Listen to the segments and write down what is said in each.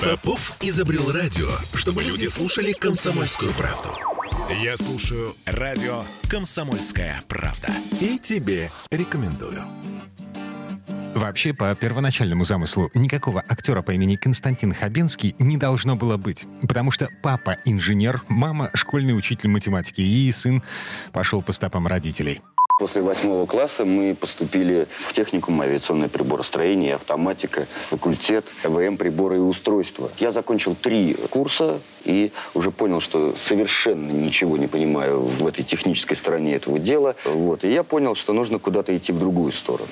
Попов изобрел радио, чтобы люди слушали комсомольскую правду. Я слушаю радио «Комсомольская правда». И тебе рекомендую. Вообще, по первоначальному замыслу, никакого актера по имени Константин Хабенский не должно было быть. Потому что папа инженер, мама школьный учитель математики, и сын пошел по стопам родителей. После восьмого класса мы поступили в техникум авиационное приборостроение, автоматика, факультет, ЭВМ, приборы и устройства. Я закончил три курса и уже понял, что совершенно ничего не понимаю в этой технической стороне этого дела. Вот. И я понял, что нужно куда-то идти в другую сторону.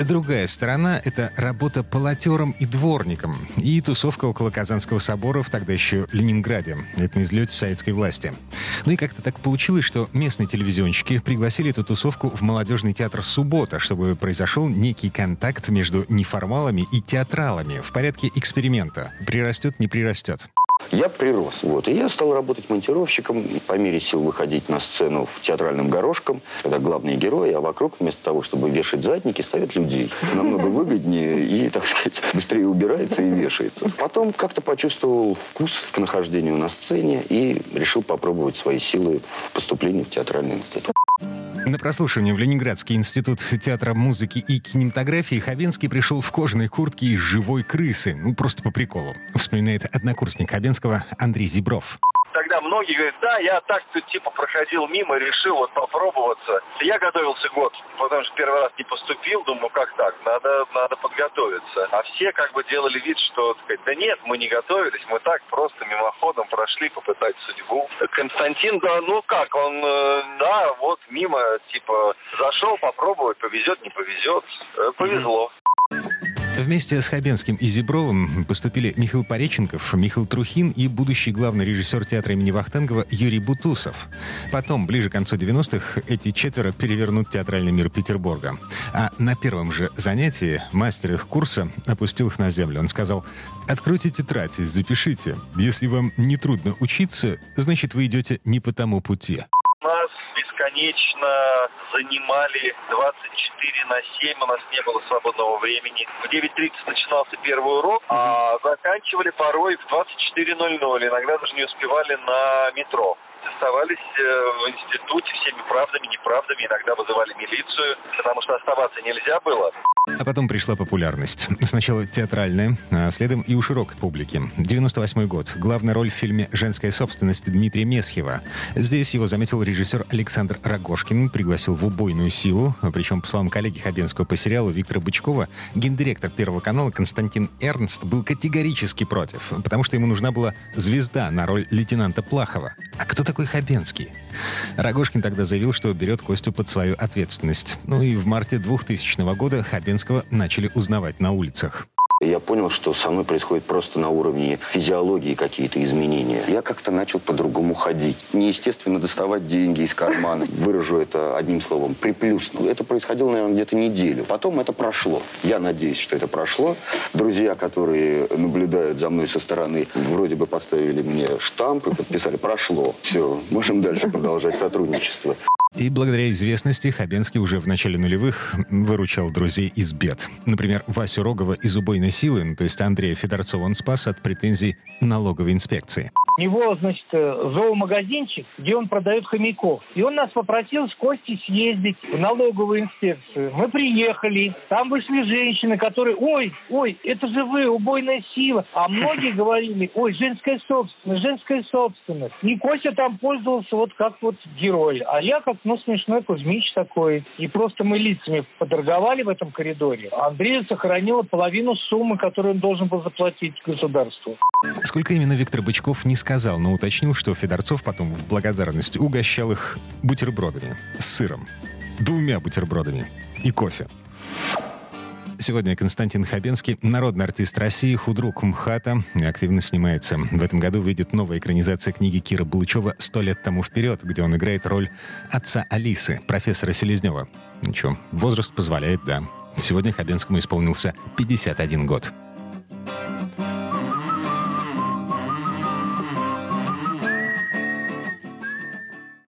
Другая сторона — это работа полотером и дворником. И тусовка около Казанского собора в тогда еще Ленинграде. Это на излете советской власти. Ну и как-то так получилось, что местные телевизионщики пригласили эту тусовку в молодежный театр «Суббота», чтобы произошел некий контакт между неформалами и театралами в порядке эксперимента. Прирастет, не прирастет. Я прирос. Вот. И я стал работать монтировщиком, по мере сил выходить на сцену в театральном горошком, когда главные герои, а вокруг вместо того, чтобы вешать задники, ставят людей. Намного выгоднее и, так сказать, быстрее убирается и вешается. Потом как-то почувствовал вкус к нахождению на сцене и решил попробовать свои силы в поступлении в театральный институт. На прослушивание в Ленинградский институт театра музыки и кинематографии Хабенский пришел в кожаной куртке из живой крысы. Ну, просто по приколу. Вспоминает однокурсник Хабенского Андрей Зибров многие говорят, да, я так тут типа проходил мимо, решил вот попробоваться. Я готовился год, потому что первый раз не поступил, думаю, как так, надо, надо подготовиться. А все как бы делали вид, что, сказать, да нет, мы не готовились, мы так просто мимоходом прошли попытать судьбу. Константин, да, ну как, он, э, да, вот мимо, типа, зашел попробовать, повезет, не повезет. Э, повезло. Вместе с Хабенским и Зебровым поступили Михаил Пореченков, Михаил Трухин и будущий главный режиссер театра имени Вахтангова Юрий Бутусов. Потом, ближе к концу 90-х, эти четверо перевернут театральный мир Петербурга. А на первом же занятии мастер их курса опустил их на землю. Он сказал, «Откройте тетрадь, запишите. Если вам не трудно учиться, значит, вы идете не по тому пути» бесконечно занимали 24 на 7, у нас не было свободного времени. В 9.30 начинался первый урок, а заканчивали порой в 24.00, иногда даже не успевали на метро. Оставались э, в институте всеми правдами, неправдами, иногда вызывали милицию, потому что оставаться нельзя было. А потом пришла популярность. Сначала театральная, а следом и у широкой публики. 98 год. Главная роль в фильме «Женская собственность» Дмитрия Месхева. Здесь его заметил режиссер Александр Рогошкин, пригласил в убойную силу. Причем, по словам коллеги Хабенского по сериалу Виктора Бычкова, гендиректор Первого канала Константин Эрнст был категорически против, потому что ему нужна была звезда на роль лейтенанта Плахова. А кто такой Хабенский? Рогошкин тогда заявил, что берет Костю под свою ответственность. Ну и в марте 2000 года Хабенского начали узнавать на улицах. Я понял, что со мной происходит просто на уровне физиологии какие-то изменения. Я как-то начал по-другому ходить. Неестественно доставать деньги из кармана. Выражу это одним словом, приплюснул. Это происходило, наверное, где-то неделю. Потом это прошло. Я надеюсь, что это прошло. Друзья, которые наблюдают за мной со стороны, вроде бы поставили мне штамп и подписали «прошло». Все, можем дальше продолжать сотрудничество. И благодаря известности Хабенский уже в начале нулевых выручал друзей из бед. Например, Васю Рогова из убойной силы, то есть Андрея Федорцова, он спас от претензий налоговой инспекции. У него, значит, э, зоомагазинчик, где он продает хомяков. И он нас попросил с Костей съездить в налоговую инспекцию. Мы приехали, там вышли женщины, которые, ой, ой, это же вы, убойная сила. А многие говорили, ой, женская собственность, женская собственность. И Костя там пользовался вот как вот герой. А я как, ну, смешной Кузьмич такой. И просто мы лицами поторговали в этом коридоре. Андрей сохранила половину суммы, которую он должен был заплатить государству. Сколько именно Виктор Бычков не сказал, но уточнил, что Федорцов потом в благодарность угощал их бутербродами с сыром. Двумя бутербродами. И кофе. Сегодня Константин Хабенский, народный артист России, худрук МХАТа, активно снимается. В этом году выйдет новая экранизация книги Кира Булычева «Сто лет тому вперед», где он играет роль отца Алисы, профессора Селезнева. Ничего, возраст позволяет, да. Сегодня Хабенскому исполнился 51 год.